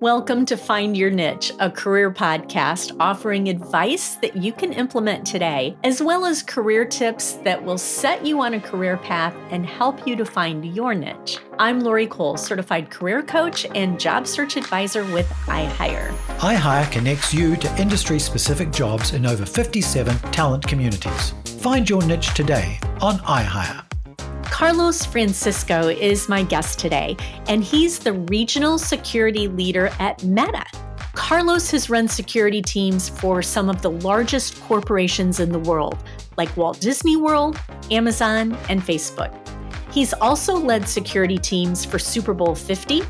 Welcome to Find Your Niche, a career podcast offering advice that you can implement today, as well as career tips that will set you on a career path and help you to find your niche. I'm Lori Cole, certified career coach and job search advisor with iHire. iHire connects you to industry specific jobs in over 57 talent communities. Find your niche today on iHire. Carlos Francisco is my guest today, and he's the regional security leader at Meta. Carlos has run security teams for some of the largest corporations in the world, like Walt Disney World, Amazon, and Facebook. He's also led security teams for Super Bowl 50,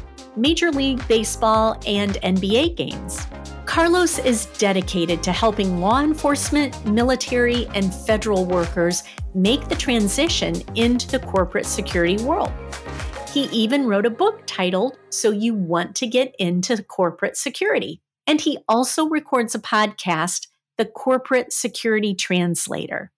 Major League Baseball, and NBA games. Carlos is dedicated to helping law enforcement, military, and federal workers make the transition into the corporate security world. He even wrote a book titled So You Want to Get into Corporate Security. And he also records a podcast, The Corporate Security Translator.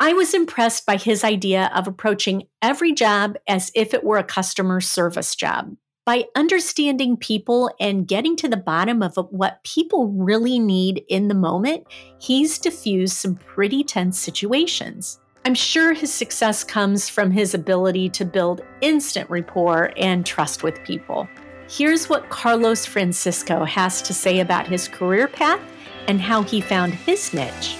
I was impressed by his idea of approaching every job as if it were a customer service job. By understanding people and getting to the bottom of what people really need in the moment, he's diffused some pretty tense situations. I'm sure his success comes from his ability to build instant rapport and trust with people. Here's what Carlos Francisco has to say about his career path and how he found his niche.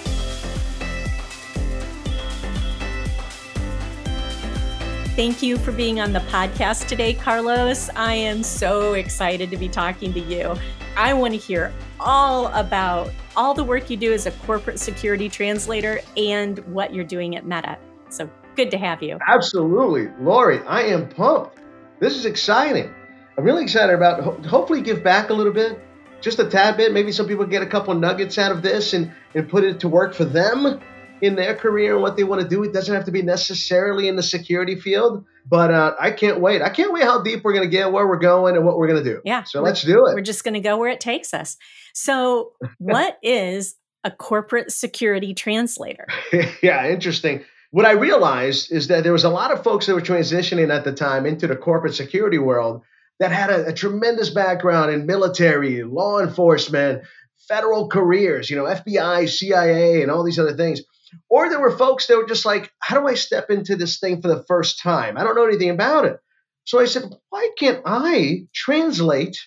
Thank you for being on the podcast today, Carlos. I am so excited to be talking to you. I want to hear all about all the work you do as a corporate security translator and what you're doing at Meta. So good to have you. Absolutely. Lori, I am pumped. This is exciting. I'm really excited about hopefully give back a little bit, just a tad bit. Maybe some people get a couple nuggets out of this and, and put it to work for them in their career and what they want to do. It doesn't have to be necessarily in the security field, but uh, I can't wait. I can't wait how deep we're going to get, where we're going, and what we're going to do. Yeah. So let's do it. We're just going to go where it takes us. So, what is a corporate security translator? yeah, interesting. What I realized is that there was a lot of folks that were transitioning at the time into the corporate security world that had a, a tremendous background in military, law enforcement, federal careers, you know, FBI, CIA, and all these other things or there were folks that were just like, how do I step into this thing for the first time? I don't know anything about it. So I said, why can't I translate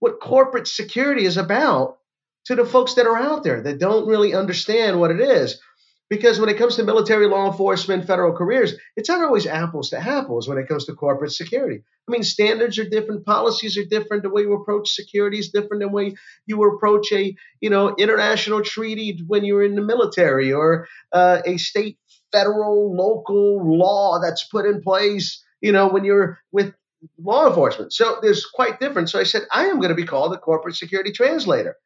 what corporate security is about to the folks that are out there that don't really understand what it is? Because when it comes to military, law enforcement, federal careers, it's not always apples to apples when it comes to corporate security. I mean, standards are different, policies are different. The way you approach security is different than the way you approach a, you know, international treaty when you're in the military or uh, a state, federal, local law that's put in place, you know, when you're with law enforcement. So there's quite different. So I said, I am going to be called a corporate security translator.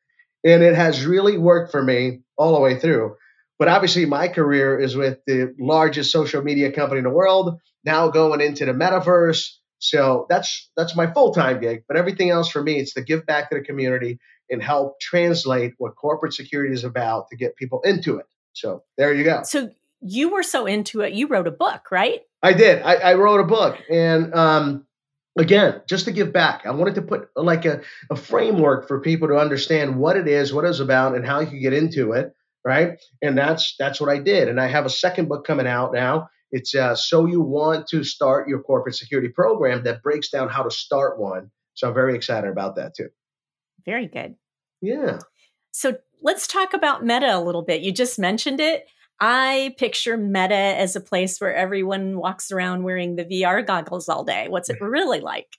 And it has really worked for me all the way through. But obviously, my career is with the largest social media company in the world. Now going into the metaverse. So that's that's my full time gig. But everything else for me, it's to give back to the community and help translate what corporate security is about to get people into it. So there you go. So you were so into it, you wrote a book, right? I did. I, I wrote a book, and um, again, just to give back, I wanted to put like a, a framework for people to understand what it is, what it's about, and how you can get into it right? And that's that's what I did. And I have a second book coming out now. It's uh, so you want to start your corporate security program that breaks down how to start one. So I'm very excited about that too. Very good. Yeah. So let's talk about Meta a little bit. You just mentioned it. I picture Meta as a place where everyone walks around wearing the VR goggles all day. What's it really like?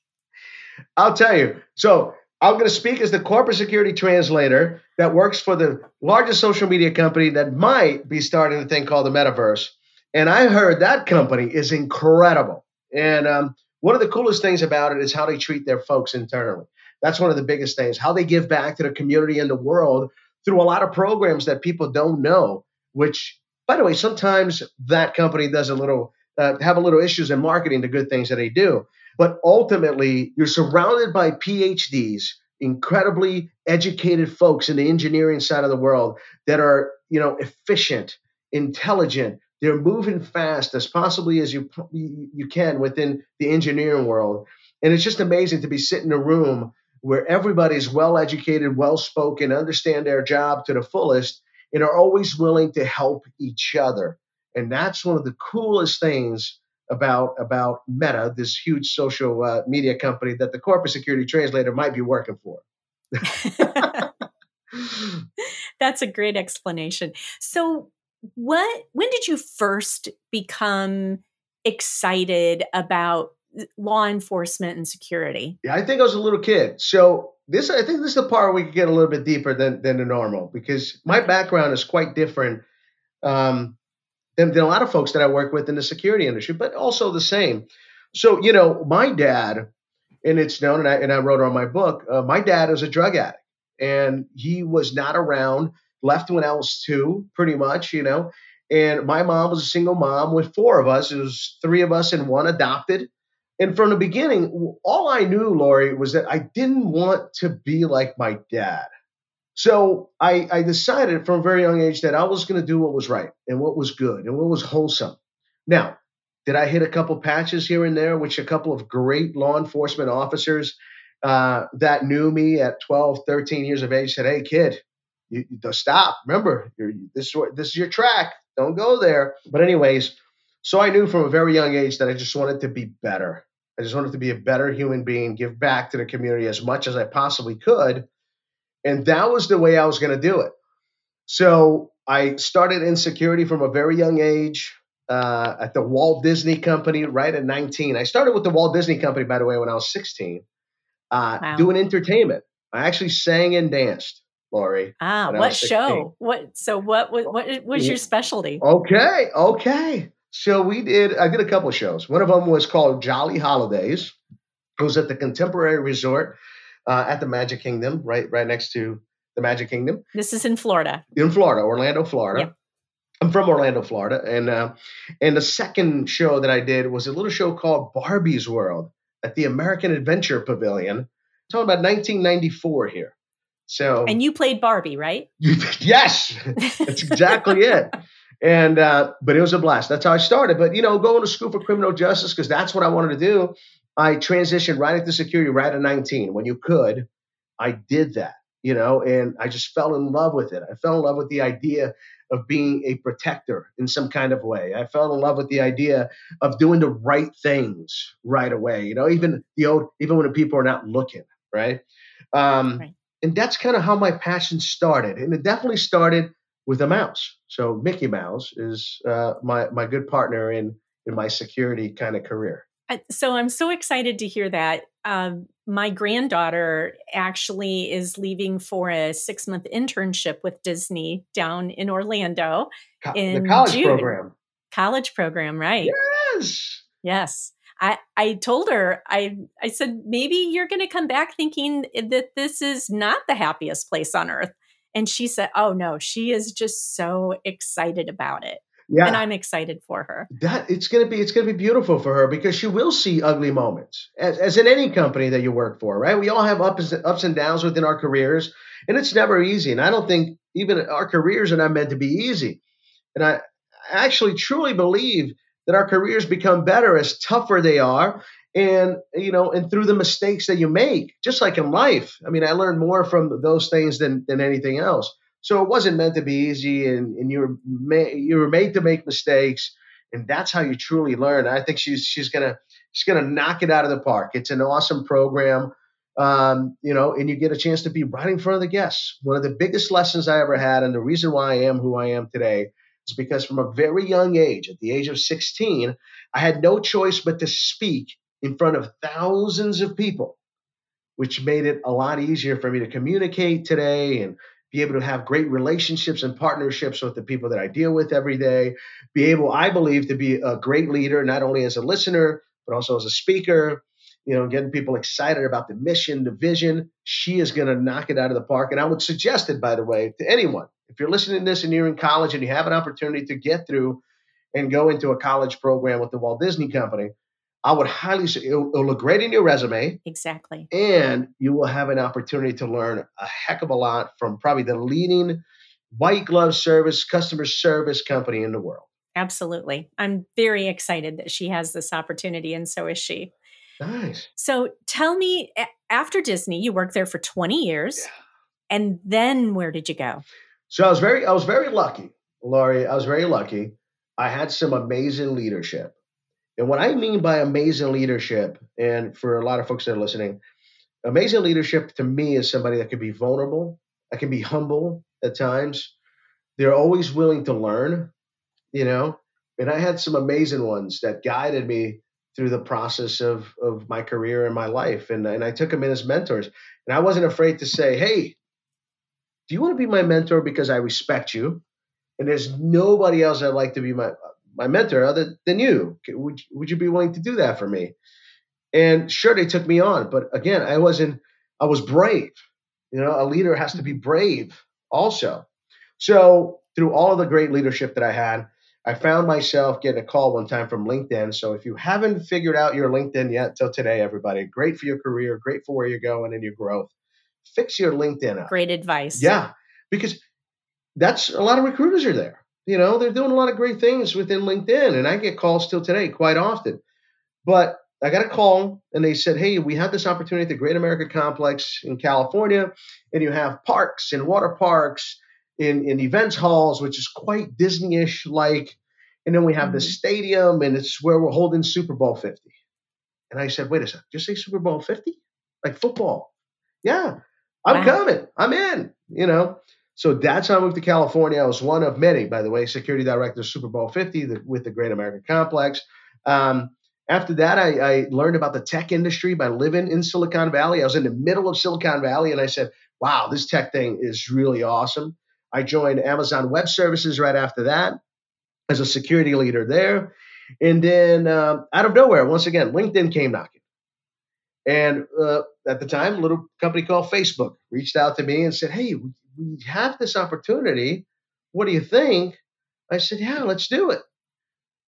I'll tell you. So I'm going to speak as the corporate security translator that works for the largest social media company that might be starting a thing called the metaverse. And I heard that company is incredible. And um, one of the coolest things about it is how they treat their folks internally. That's one of the biggest things, how they give back to the community and the world through a lot of programs that people don't know, which, by the way, sometimes that company does a little, uh, have a little issues in marketing the good things that they do. But ultimately, you're surrounded by PhDs, incredibly educated folks in the engineering side of the world that are, you know, efficient, intelligent. They're moving fast as possibly as you you can within the engineering world. And it's just amazing to be sitting in a room where everybody's well educated, well spoken, understand their job to the fullest, and are always willing to help each other. And that's one of the coolest things about about Meta, this huge social uh, media company that the corporate security translator might be working for. That's a great explanation. So, what when did you first become excited about law enforcement and security? Yeah, I think I was a little kid. So this, I think this is the part where we can get a little bit deeper than than the normal because my background is quite different um, than, than a lot of folks that I work with in the security industry, but also the same. So you know, my dad, and it's known, and I and I wrote on my book. Uh, my dad is a drug addict, and he was not around. Left when I was two, pretty much, you know. And my mom was a single mom with four of us. It was three of us and one adopted and from the beginning, all I knew, Lori, was that I didn't want to be like my dad. So I, I decided from a very young age that I was going to do what was right and what was good and what was wholesome. Now, did I hit a couple patches here and there, which a couple of great law enforcement officers uh, that knew me at 12, 13 years of age said, Hey, kid, you, you stop. Remember, this, is this is your track. Don't go there. But, anyways, so I knew from a very young age that I just wanted to be better. I just wanted to be a better human being, give back to the community as much as I possibly could. And that was the way I was going to do it. So I started in security from a very young age uh, at the Walt Disney Company right at 19. I started with the Walt Disney Company, by the way, when I was 16, uh, wow. doing entertainment. I actually sang and danced. Lori. Ah, what show? What? So what? What, what was your specialty? Okay, okay. So we did. I did a couple of shows. One of them was called Jolly Holidays. It was at the Contemporary Resort uh, at the Magic Kingdom, right, right next to the Magic Kingdom. This is in Florida. In Florida, Orlando, Florida. I'm from Orlando, Florida, and uh, and the second show that I did was a little show called Barbie's World at the American Adventure Pavilion. I'm talking about 1994 here. So and you played Barbie, right? yes, that's exactly it. And uh, but it was a blast. That's how I started. But you know, going to school for criminal justice because that's what I wanted to do. I transitioned right into security right at 19. When you could, I did that. You know, and I just fell in love with it. I fell in love with the idea of being a protector in some kind of way. I fell in love with the idea of doing the right things right away. You know, even the old, even when people are not looking, right? Um, right. And that's kind of how my passion started, and it definitely started with a mouse. So Mickey Mouse is uh, my my good partner in in my security kind of career. So I'm so excited to hear that. Um, my granddaughter actually is leaving for a six month internship with Disney down in Orlando. Co- in the college June. program. College program, right? Yes. Yes. I, I told her, I, I said, maybe you're going to come back thinking that this is not the happiest place on earth. And she said, Oh no, she is just so excited about it. Yeah. And I'm excited for her. That it's gonna be it's gonna be beautiful for her because she will see ugly moments. As, as in any company that you work for, right? We all have ups ups and downs within our careers, and it's never easy. And I don't think even our careers are not meant to be easy. And I actually truly believe that our careers become better as tougher they are and you know and through the mistakes that you make just like in life i mean i learned more from those things than than anything else so it wasn't meant to be easy and, and you were ma- you were made to make mistakes and that's how you truly learn. I think she's she's gonna she's gonna knock it out of the park. It's an awesome program um, you know and you get a chance to be right in front of the guests. One of the biggest lessons i ever had and the reason why i am who i am today is because from a very young age at the age of 16 i had no choice but to speak in front of thousands of people, which made it a lot easier for me to communicate today and be able to have great relationships and partnerships with the people that I deal with every day. Be able, I believe, to be a great leader, not only as a listener, but also as a speaker, you know, getting people excited about the mission, the vision. She is going to knock it out of the park. And I would suggest it, by the way, to anyone. If you're listening to this and you're in college and you have an opportunity to get through and go into a college program with the Walt Disney Company, I would highly say it'll, it'll, look great in your resume. Exactly. And you will have an opportunity to learn a heck of a lot from probably the leading white glove service, customer service company in the world. Absolutely. I'm very excited that she has this opportunity, and so is she. Nice. So tell me, after Disney, you worked there for 20 years. Yeah. And then where did you go? So I was very I was very lucky, Lori. I was very lucky. I had some amazing leadership. And what I mean by amazing leadership, and for a lot of folks that are listening, amazing leadership to me is somebody that can be vulnerable, that can be humble at times. They're always willing to learn, you know. And I had some amazing ones that guided me through the process of of my career and my life. And, and I took them in as mentors. And I wasn't afraid to say, hey, do you want to be my mentor because I respect you? And there's nobody else I'd like to be my my mentor other than you. Would would you be willing to do that for me? And sure, they took me on, but again, I wasn't. I was brave. You know, a leader has to be brave also. So through all of the great leadership that I had, I found myself getting a call one time from LinkedIn. So if you haven't figured out your LinkedIn yet till today, everybody, great for your career, great for where you're going and your growth. Fix your LinkedIn up. Great advice. Yeah, because that's a lot of recruiters are there. You know, they're doing a lot of great things within LinkedIn, and I get calls still today quite often. But I got a call and they said, Hey, we have this opportunity at the Great America Complex in California, and you have parks and water parks in, in events halls, which is quite Disney ish like. And then we have mm-hmm. the stadium, and it's where we're holding Super Bowl 50. And I said, Wait a second, just say Super Bowl 50? Like football. Yeah, I'm wow. coming. I'm in, you know. So that's how I moved to California. I was one of many, by the way, security director of Super Bowl 50 the, with the Great American Complex. Um, after that, I, I, learned about the tech industry by living in Silicon Valley. I was in the middle of Silicon Valley and I said, wow, this tech thing is really awesome. I joined Amazon Web Services right after that as a security leader there. And then um, out of nowhere, once again, LinkedIn came knocking. And uh, at the time, a little company called Facebook reached out to me and said, hey, we have this opportunity. What do you think? I said, yeah, let's do it.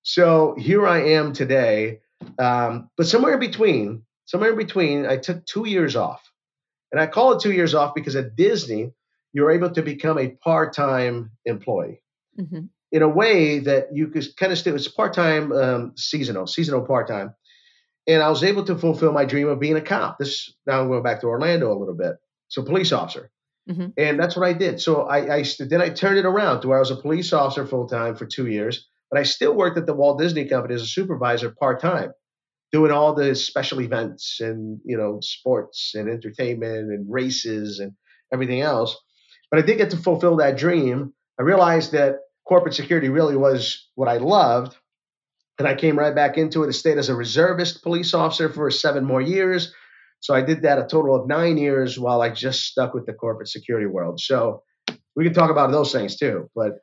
So here I am today um, but somewhere in between, somewhere in between, I took two years off. And I call it two years off because at Disney, you're able to become a part time employee mm-hmm. in a way that you could kind of still, it's part time, um, seasonal, seasonal part time. And I was able to fulfill my dream of being a cop. This now I'm going back to Orlando a little bit. So police officer. Mm-hmm. And that's what I did. So I, I then I turned it around to where I was a police officer full time for two years, but I still worked at the Walt Disney Company as a supervisor part time doing all the special events and you know sports and entertainment and races and everything else. But I did get to fulfill that dream. I realized that corporate security really was what I loved. And I came right back into it. I stayed as a reservist police officer for seven more years. So I did that a total of nine years while I just stuck with the corporate security world. So we can talk about those things too. But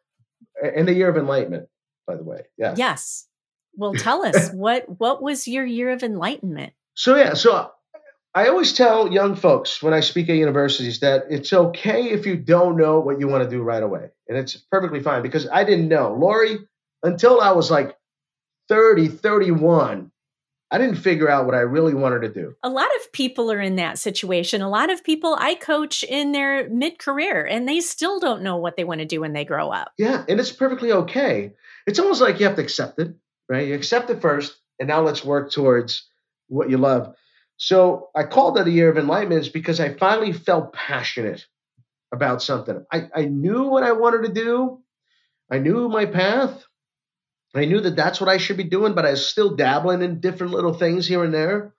in the year of enlightenment, by the way. Yeah. Yes. Well, tell us what what was your year of enlightenment? So yeah, so I always tell young folks when I speak at universities that it's okay if you don't know what you want to do right away. And it's perfectly fine because I didn't know. Lori, until I was like 30, 31, I didn't figure out what I really wanted to do. A lot of people are in that situation. A lot of people I coach in their mid career and they still don't know what they want to do when they grow up. Yeah, and it's perfectly okay. It's almost like you have to accept it right? You accept it first, and now let's work towards what you love. So I called that a year of enlightenment because I finally felt passionate about something. I, I knew what I wanted to do. I knew my path. I knew that that's what I should be doing, but I was still dabbling in different little things here and there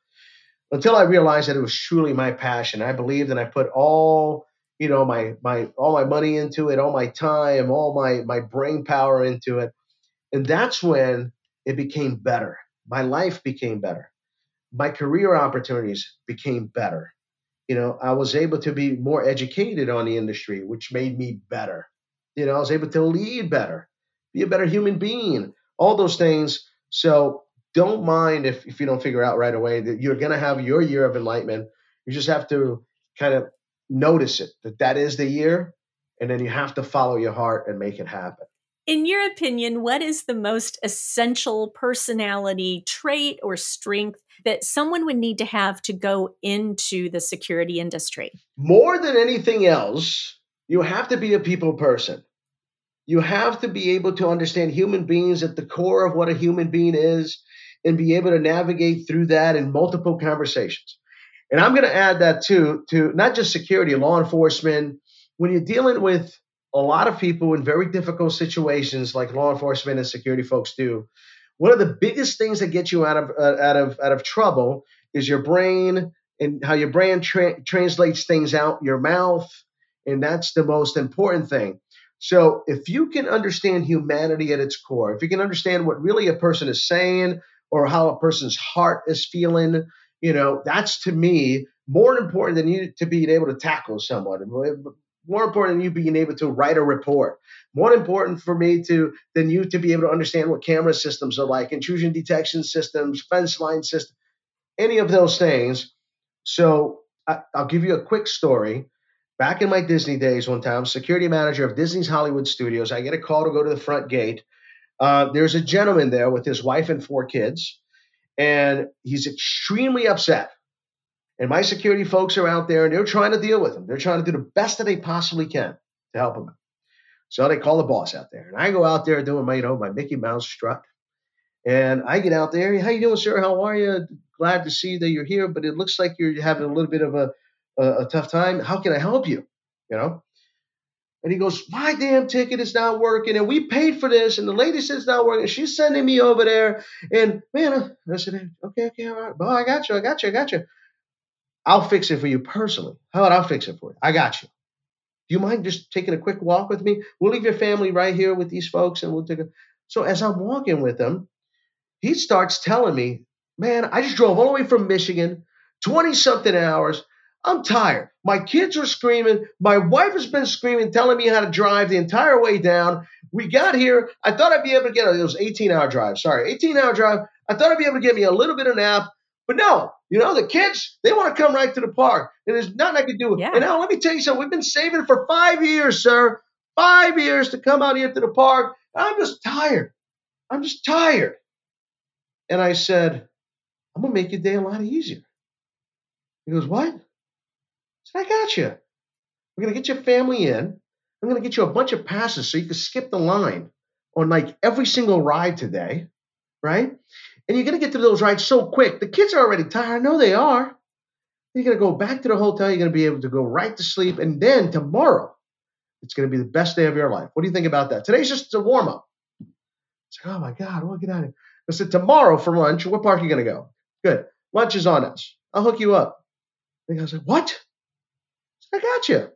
until I realized that it was truly my passion. I believed and I put all, you know, my my all my money into it, all my time, all my my brain power into it. And that's when it became better. My life became better. My career opportunities became better. You know, I was able to be more educated on the industry, which made me better. You know, I was able to lead better, be a better human being, all those things. So don't mind if, if you don't figure out right away that you're going to have your year of enlightenment. You just have to kind of notice it that that is the year. And then you have to follow your heart and make it happen. In your opinion, what is the most essential personality trait or strength that someone would need to have to go into the security industry? More than anything else, you have to be a people person. You have to be able to understand human beings at the core of what a human being is and be able to navigate through that in multiple conversations. And I'm going to add that too to not just security, law enforcement. When you're dealing with a lot of people in very difficult situations, like law enforcement and security folks do, one of the biggest things that get you out of uh, out of out of trouble is your brain and how your brain tra- translates things out your mouth, and that's the most important thing. So if you can understand humanity at its core, if you can understand what really a person is saying or how a person's heart is feeling, you know, that's to me more important than you to being able to tackle someone. More important than you being able to write a report. More important for me to than you to be able to understand what camera systems are like, intrusion detection systems, fence line systems, any of those things. So I, I'll give you a quick story back in my Disney days, one time, security manager of Disney's Hollywood Studios, I get a call to go to the front gate. Uh, there's a gentleman there with his wife and four kids, and he's extremely upset. And my security folks are out there and they're trying to deal with him. They're trying to do the best that they possibly can to help him. So they call the boss out there, and I go out there doing my, you know, my Mickey Mouse strut. And I get out there. How you doing, sir? How are you? Glad to see that you're here, but it looks like you're having a little bit of a a, a tough time. How can I help you? You know? And he goes, My damn ticket is not working. And we paid for this. And the lady says it's not working. She's sending me over there. And man, I said, Okay, okay, all right. Well, I got you. I got you. I got you. I'll fix it for you personally. How about I'll fix it for you? I got you. Do you mind just taking a quick walk with me? We'll leave your family right here with these folks and we'll take a. So as I'm walking with him, he starts telling me, Man, I just drove all the way from Michigan, 20 something hours. I'm tired. My kids are screaming. My wife has been screaming, telling me how to drive the entire way down. We got here. I thought I'd be able to get it was 18 hour drive. Sorry, 18 hour drive. I thought I'd be able to get me a little bit of nap, but no. You know the kids, they want to come right to the park, and there's nothing I can do. Yeah. And now let me tell you something. We've been saving for five years, sir. Five years to come out here to the park. I'm just tired. I'm just tired. And I said, I'm gonna make your day a lot easier. He goes, What? I got you. We're going to get your family in. I'm going to get you a bunch of passes so you can skip the line on like every single ride today, right? And you're going to get to those rides so quick. The kids are already tired. I know they are. You're going to go back to the hotel. You're going to be able to go right to sleep. And then tomorrow, it's going to be the best day of your life. What do you think about that? Today's just a warm up. It's like, oh my God, we'll get out of here. I said, tomorrow for lunch, what park are you going to go? Good. Lunch is on us. I'll hook you up. And I was like, what? I got you.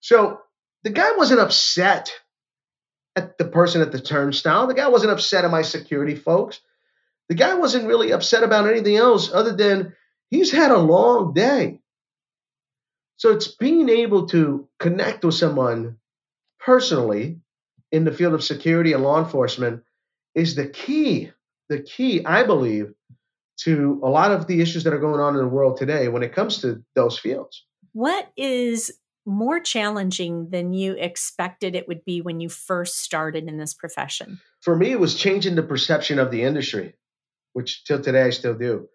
So the guy wasn't upset at the person at the turnstile. The guy wasn't upset at my security folks. The guy wasn't really upset about anything else other than he's had a long day. So it's being able to connect with someone personally in the field of security and law enforcement is the key, the key, I believe, to a lot of the issues that are going on in the world today when it comes to those fields. What is more challenging than you expected it would be when you first started in this profession? For me, it was changing the perception of the industry, which till today I still do.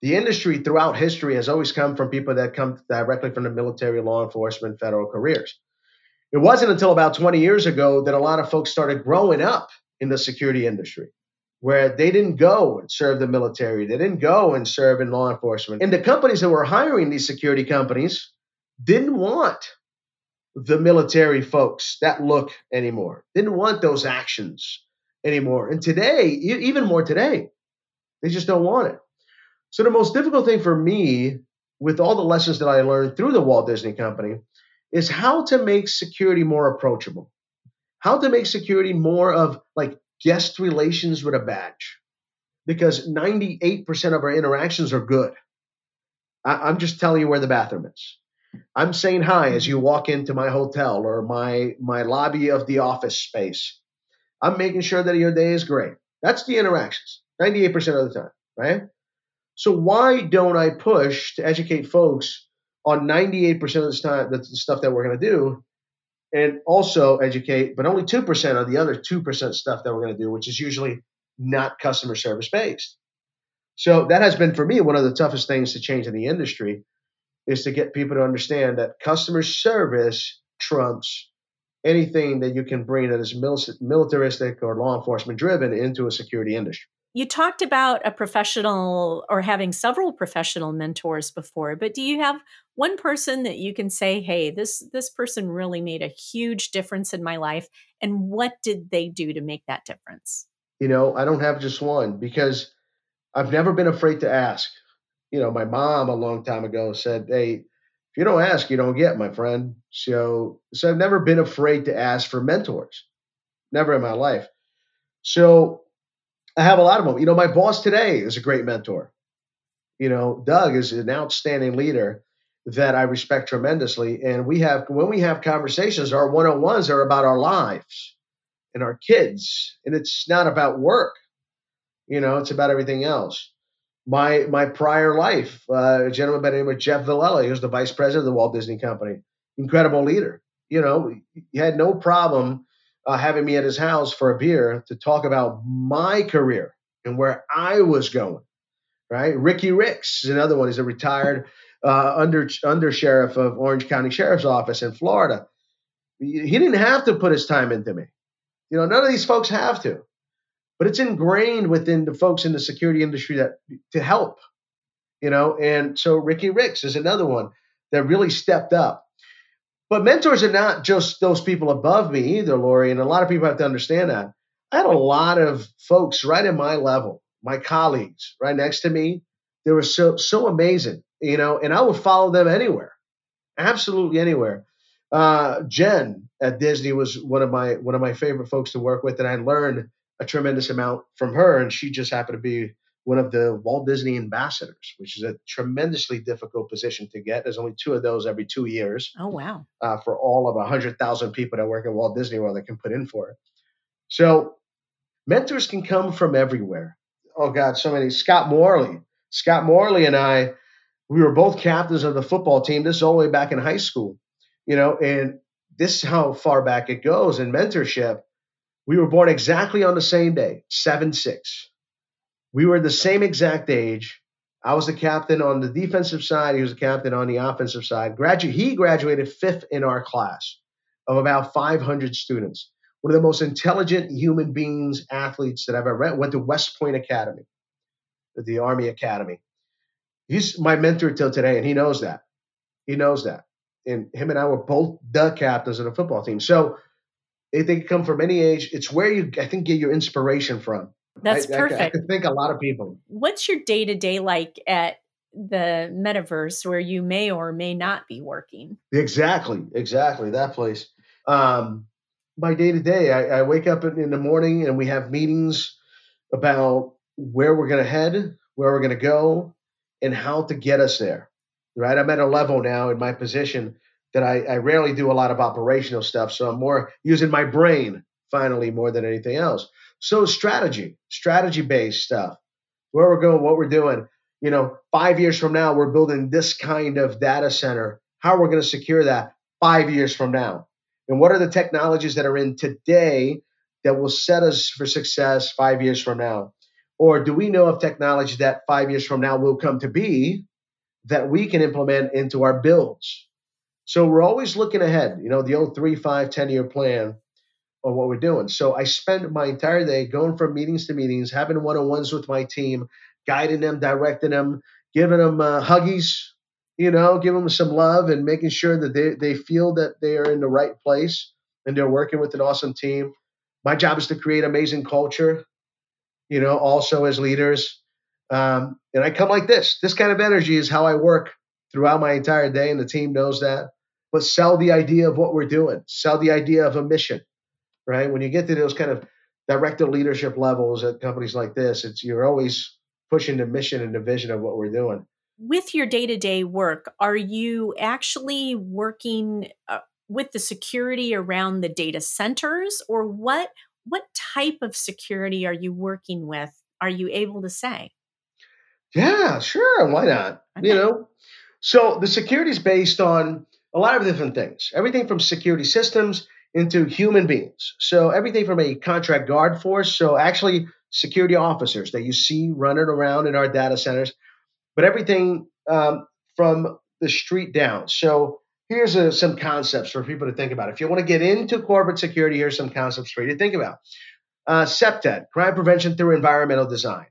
The industry throughout history has always come from people that come directly from the military, law enforcement, federal careers. It wasn't until about 20 years ago that a lot of folks started growing up in the security industry where they didn't go and serve the military. They didn't go and serve in law enforcement. And the companies that were hiring these security companies didn't want the military folks that look anymore, didn't want those actions anymore. And today, even more today, they just don't want it. So, the most difficult thing for me, with all the lessons that I learned through the Walt Disney Company, is how to make security more approachable, how to make security more of like guest relations with a badge. Because 98% of our interactions are good. I- I'm just telling you where the bathroom is. I'm saying hi as you walk into my hotel or my my lobby of the office space. I'm making sure that your day is great. That's the interactions, 98% of the time, right? So why don't I push to educate folks on 98% of the time the stuff that we're going to do and also educate, but only 2% on the other 2% stuff that we're going to do, which is usually not customer service based. So that has been for me one of the toughest things to change in the industry is to get people to understand that customer service trumps anything that you can bring that is militaristic or law enforcement driven into a security industry. you talked about a professional or having several professional mentors before, but do you have one person that you can say, "Hey, this this person really made a huge difference in my life," and what did they do to make that difference? You know, I don't have just one because I've never been afraid to ask. You know, my mom a long time ago said, "Hey, if you don't ask, you don't get, my friend." So, so I've never been afraid to ask for mentors. Never in my life. So I have a lot of them. You know, my boss today is a great mentor. You know, Doug is an outstanding leader that I respect tremendously. And we have, when we have conversations, our one on ones are about our lives and our kids. And it's not about work, you know, it's about everything else. My my prior life, uh, a gentleman by the name of Jeff Villella, was the vice president of the Walt Disney Company, incredible leader. You know, he had no problem uh, having me at his house for a beer to talk about my career and where I was going. Right, Ricky Ricks is another one. He's a retired uh, under under sheriff of Orange County Sheriff's Office in Florida. He didn't have to put his time into me. You know, none of these folks have to, but it's ingrained within the folks in the security industry that to help. You know, and so Ricky Ricks is another one that really stepped up but mentors are not just those people above me either, Lori. And a lot of people have to understand that. I had a lot of folks right at my level, my colleagues right next to me. They were so so amazing, you know, and I would follow them anywhere, absolutely anywhere. Uh, Jen at Disney was one of my one of my favorite folks to work with, and I learned a tremendous amount from her. And she just happened to be one of the Walt Disney ambassadors, which is a tremendously difficult position to get. There's only two of those every two years. Oh, wow. Uh, for all of 100,000 people that work at Walt Disney World that can put in for it. So mentors can come from everywhere. Oh, God, so many. Scott Morley. Scott Morley and I, we were both captains of the football team. This is all the way back in high school, you know, and this is how far back it goes in mentorship. We were born exactly on the same day, 7 6 we were the same exact age. I was the captain on the defensive side. He was the captain on the offensive side. Gradu- he graduated fifth in our class of about 500 students. One of the most intelligent human beings, athletes that I've ever met. Went to West Point Academy, the Army Academy. He's my mentor till today, and he knows that. He knows that. And him and I were both the captains of the football team. So they can come from any age. It's where you, I think, get your inspiration from. That's I, perfect. I, I could think a lot of people. What's your day to day like at the metaverse where you may or may not be working? Exactly, exactly that place. Um, my day to day, I wake up in, in the morning and we have meetings about where we're going to head, where we're going to go, and how to get us there. Right, I'm at a level now in my position that I, I rarely do a lot of operational stuff, so I'm more using my brain finally more than anything else. So strategy, strategy based stuff, where we're going, what we're doing. You know, five years from now, we're building this kind of data center. How we're going to secure that five years from now, and what are the technologies that are in today that will set us for success five years from now? Or do we know of technology that five years from now will come to be that we can implement into our builds? So we're always looking ahead, you know, the old three, five, 10 year plan on what we're doing. So I spend my entire day going from meetings to meetings, having one on ones with my team, guiding them, directing them, giving them uh, huggies, you know, giving them some love and making sure that they, they feel that they are in the right place and they're working with an awesome team. My job is to create amazing culture, you know, also as leaders. Um, and I come like this. This kind of energy is how I work throughout my entire day, and the team knows that. But sell the idea of what we're doing, sell the idea of a mission right? When you get to those kind of director leadership levels at companies like this, it's you're always pushing the mission and the vision of what we're doing. With your day to day work, are you actually working uh, with the security around the data centers, or what? What type of security are you working with? Are you able to say? Yeah, sure. Why not? Okay. You know, so the security is based on a lot of different things. Everything from security systems into human beings. So everything from a contract guard force, so actually security officers that you see running around in our data centers, but everything um, from the street down. So here's a, some concepts for people to think about. If you want to get into corporate security, here's some concepts for you to think about. Uh, CPTED, crime prevention through environmental design.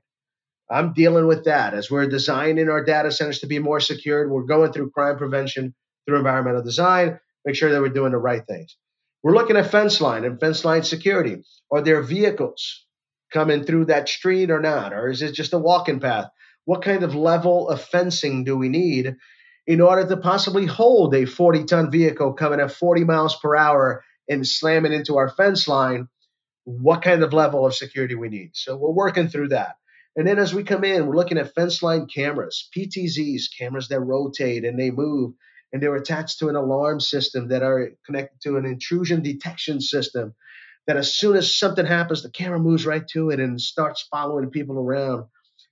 I'm dealing with that as we're designing our data centers to be more secured. We're going through crime prevention through environmental design, make sure that we're doing the right things. We're looking at fence line and fence line security. Are there vehicles coming through that street or not? Or is it just a walking path? What kind of level of fencing do we need in order to possibly hold a 40 ton vehicle coming at 40 miles per hour and slamming into our fence line? What kind of level of security we need? So we're working through that. And then as we come in, we're looking at fence line cameras, PTZs, cameras that rotate and they move, and they're attached to an alarm system that are connected to an intrusion detection system. That as soon as something happens, the camera moves right to it and starts following people around.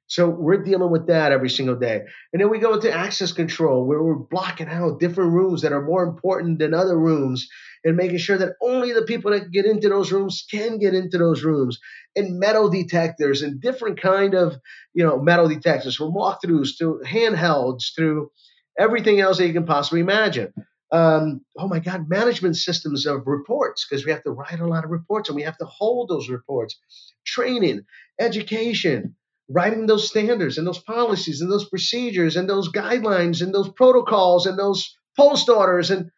So we're dealing with that every single day. And then we go into access control where we're blocking out different rooms that are more important than other rooms and making sure that only the people that get into those rooms can get into those rooms and metal detectors and different kind of you know metal detectors from walkthroughs to handhelds to everything else that you can possibly imagine um, oh my god management systems of reports because we have to write a lot of reports and we have to hold those reports training education writing those standards and those policies and those procedures and those guidelines and those protocols and those post orders and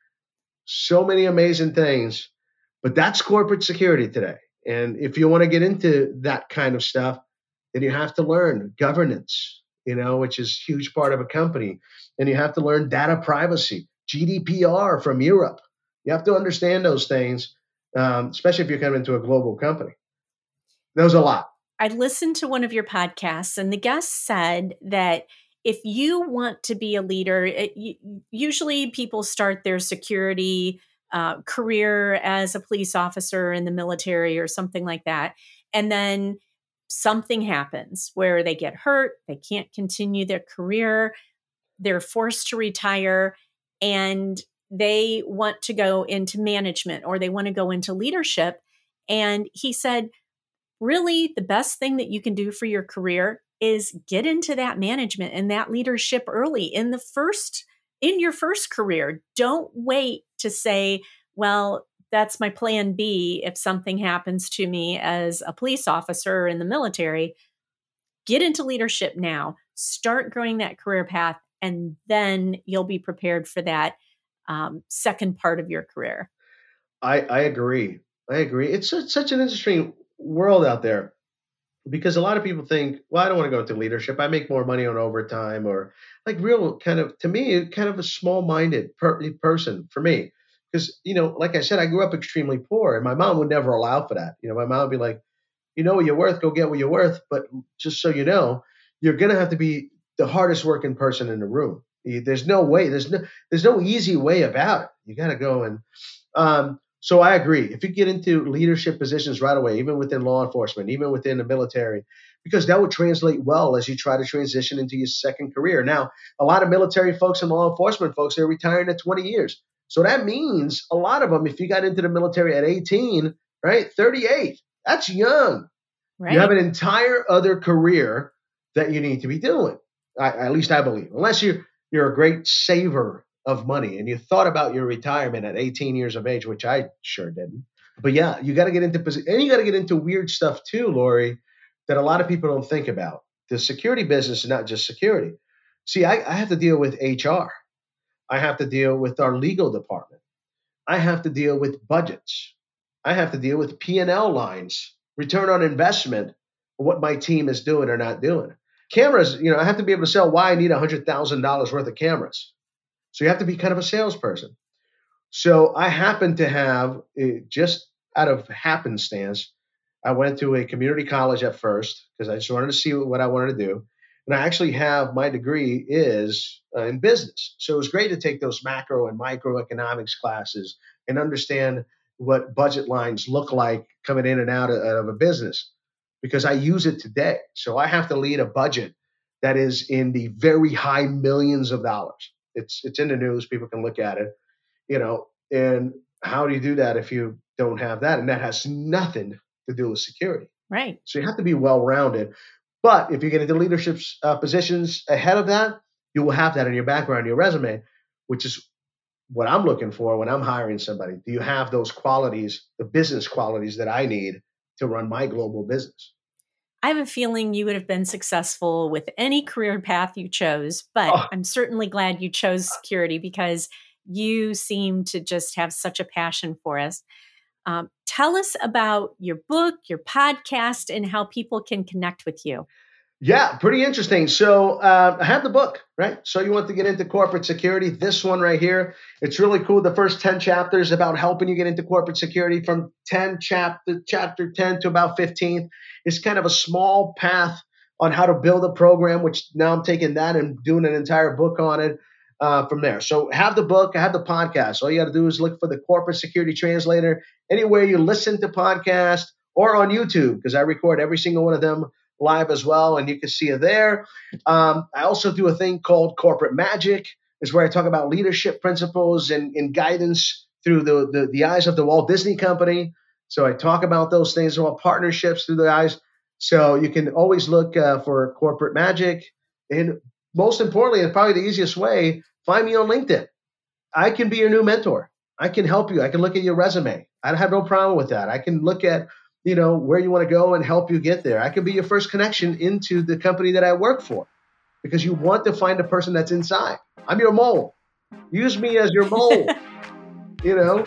so many amazing things. But that's corporate security today. And if you want to get into that kind of stuff, then you have to learn governance, you know, which is huge part of a company. And you have to learn data privacy, GDPR from Europe. You have to understand those things, um, especially if you're coming into a global company. There's a lot. I listened to one of your podcasts, and the guest said that if you want to be a leader, it, usually people start their security uh, career as a police officer in the military or something like that. And then something happens where they get hurt, they can't continue their career, they're forced to retire, and they want to go into management or they want to go into leadership. And he said, really, the best thing that you can do for your career is get into that management and that leadership early in the first in your first career don't wait to say well that's my plan b if something happens to me as a police officer in the military get into leadership now start growing that career path and then you'll be prepared for that um, second part of your career i i agree i agree it's such an interesting world out there because a lot of people think, well, I don't want to go into leadership. I make more money on overtime or like real kind of, to me, kind of a small minded per- person for me. Because, you know, like I said, I grew up extremely poor and my mom would never allow for that. You know, my mom would be like, you know what you're worth, go get what you're worth. But just so you know, you're to have to be the hardest working person in the room. There's no way, there's no, there's no easy way about it. You got to go and, um, so I agree. If you get into leadership positions right away, even within law enforcement, even within the military, because that would translate well as you try to transition into your second career. Now, a lot of military folks and law enforcement folks, they're retiring at 20 years. So that means a lot of them, if you got into the military at 18, right, 38, that's young. Right. You have an entire other career that you need to be doing. I, at least I believe, unless you're you're a great saver of money and you thought about your retirement at 18 years of age, which I sure didn't. But yeah, you got to get into and you got to get into weird stuff too, Lori, that a lot of people don't think about. The security business is not just security. See, I, I have to deal with HR. I have to deal with our legal department. I have to deal with budgets. I have to deal with P&L lines, return on investment, what my team is doing or not doing. Cameras, you know, I have to be able to sell why I need $100,000 worth of cameras. So you have to be kind of a salesperson. So I happen to have eh, just out of happenstance, I went to a community college at first because I just wanted to see what I wanted to do. And I actually have my degree is uh, in business. So it was great to take those macro and microeconomics classes and understand what budget lines look like coming in and out of, of a business because I use it today. So I have to lead a budget that is in the very high millions of dollars. It's it's in the news. People can look at it. You know, and how do you do that if you don't have that? And that has nothing to do with security. Right. So you have to be well rounded. But if you get into leadership uh, positions ahead of that, you will have that in your background, your resume, which is what I'm looking for when I'm hiring somebody. Do you have those qualities, the business qualities that I need to run my global business. I have a feeling you would have been successful with any career path you chose, but oh. I'm certainly glad you chose security because you seem to just have such a passion for us. Um, tell us about your book, your podcast, and how people can connect with you. Yeah, pretty interesting. So uh, I have the book, right? So you want to get into corporate security. This one right here, it's really cool. The first 10 chapters about helping you get into corporate security from 10 chapter chapter 10 to about 15 is kind of a small path on how to build a program, which now I'm taking that and doing an entire book on it uh, from there. So have the book, have the podcast. All you got to do is look for the corporate security translator anywhere you listen to podcasts or on YouTube because I record every single one of them live as well, and you can see it there. Um, I also do a thing called Corporate Magic, is where I talk about leadership principles and, and guidance through the, the, the eyes of the Walt Disney Company. So I talk about those things about partnerships through the eyes. So you can always look uh, for Corporate Magic, and most importantly, and probably the easiest way, find me on LinkedIn. I can be your new mentor. I can help you. I can look at your resume. I have no problem with that. I can look at you know where you want to go and help you get there. I can be your first connection into the company that I work for because you want to find a person that's inside. I'm your mole. Use me as your mole. you know.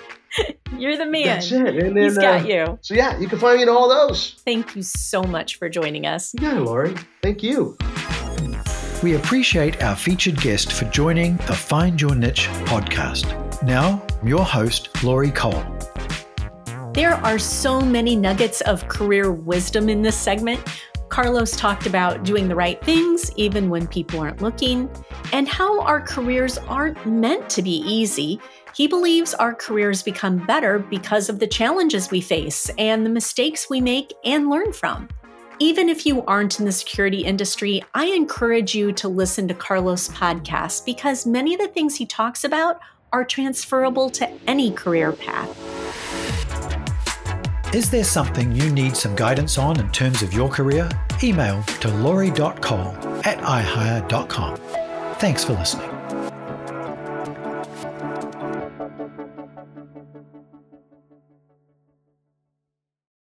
You're the man. That's it. And then, He's got uh, you. So yeah, you can find me in all those. Thank you so much for joining us. Yeah, Lori. Thank you. We appreciate our featured guest for joining the Find Your Niche podcast. Now, your host, Lori Cole. There are so many nuggets of career wisdom in this segment. Carlos talked about doing the right things even when people aren't looking, and how our careers aren't meant to be easy. He believes our careers become better because of the challenges we face and the mistakes we make and learn from. Even if you aren't in the security industry, I encourage you to listen to Carlos' podcast because many of the things he talks about are transferable to any career path. Is there something you need some guidance on in terms of your career? Email to lori.cole at ihire.com. Thanks for listening.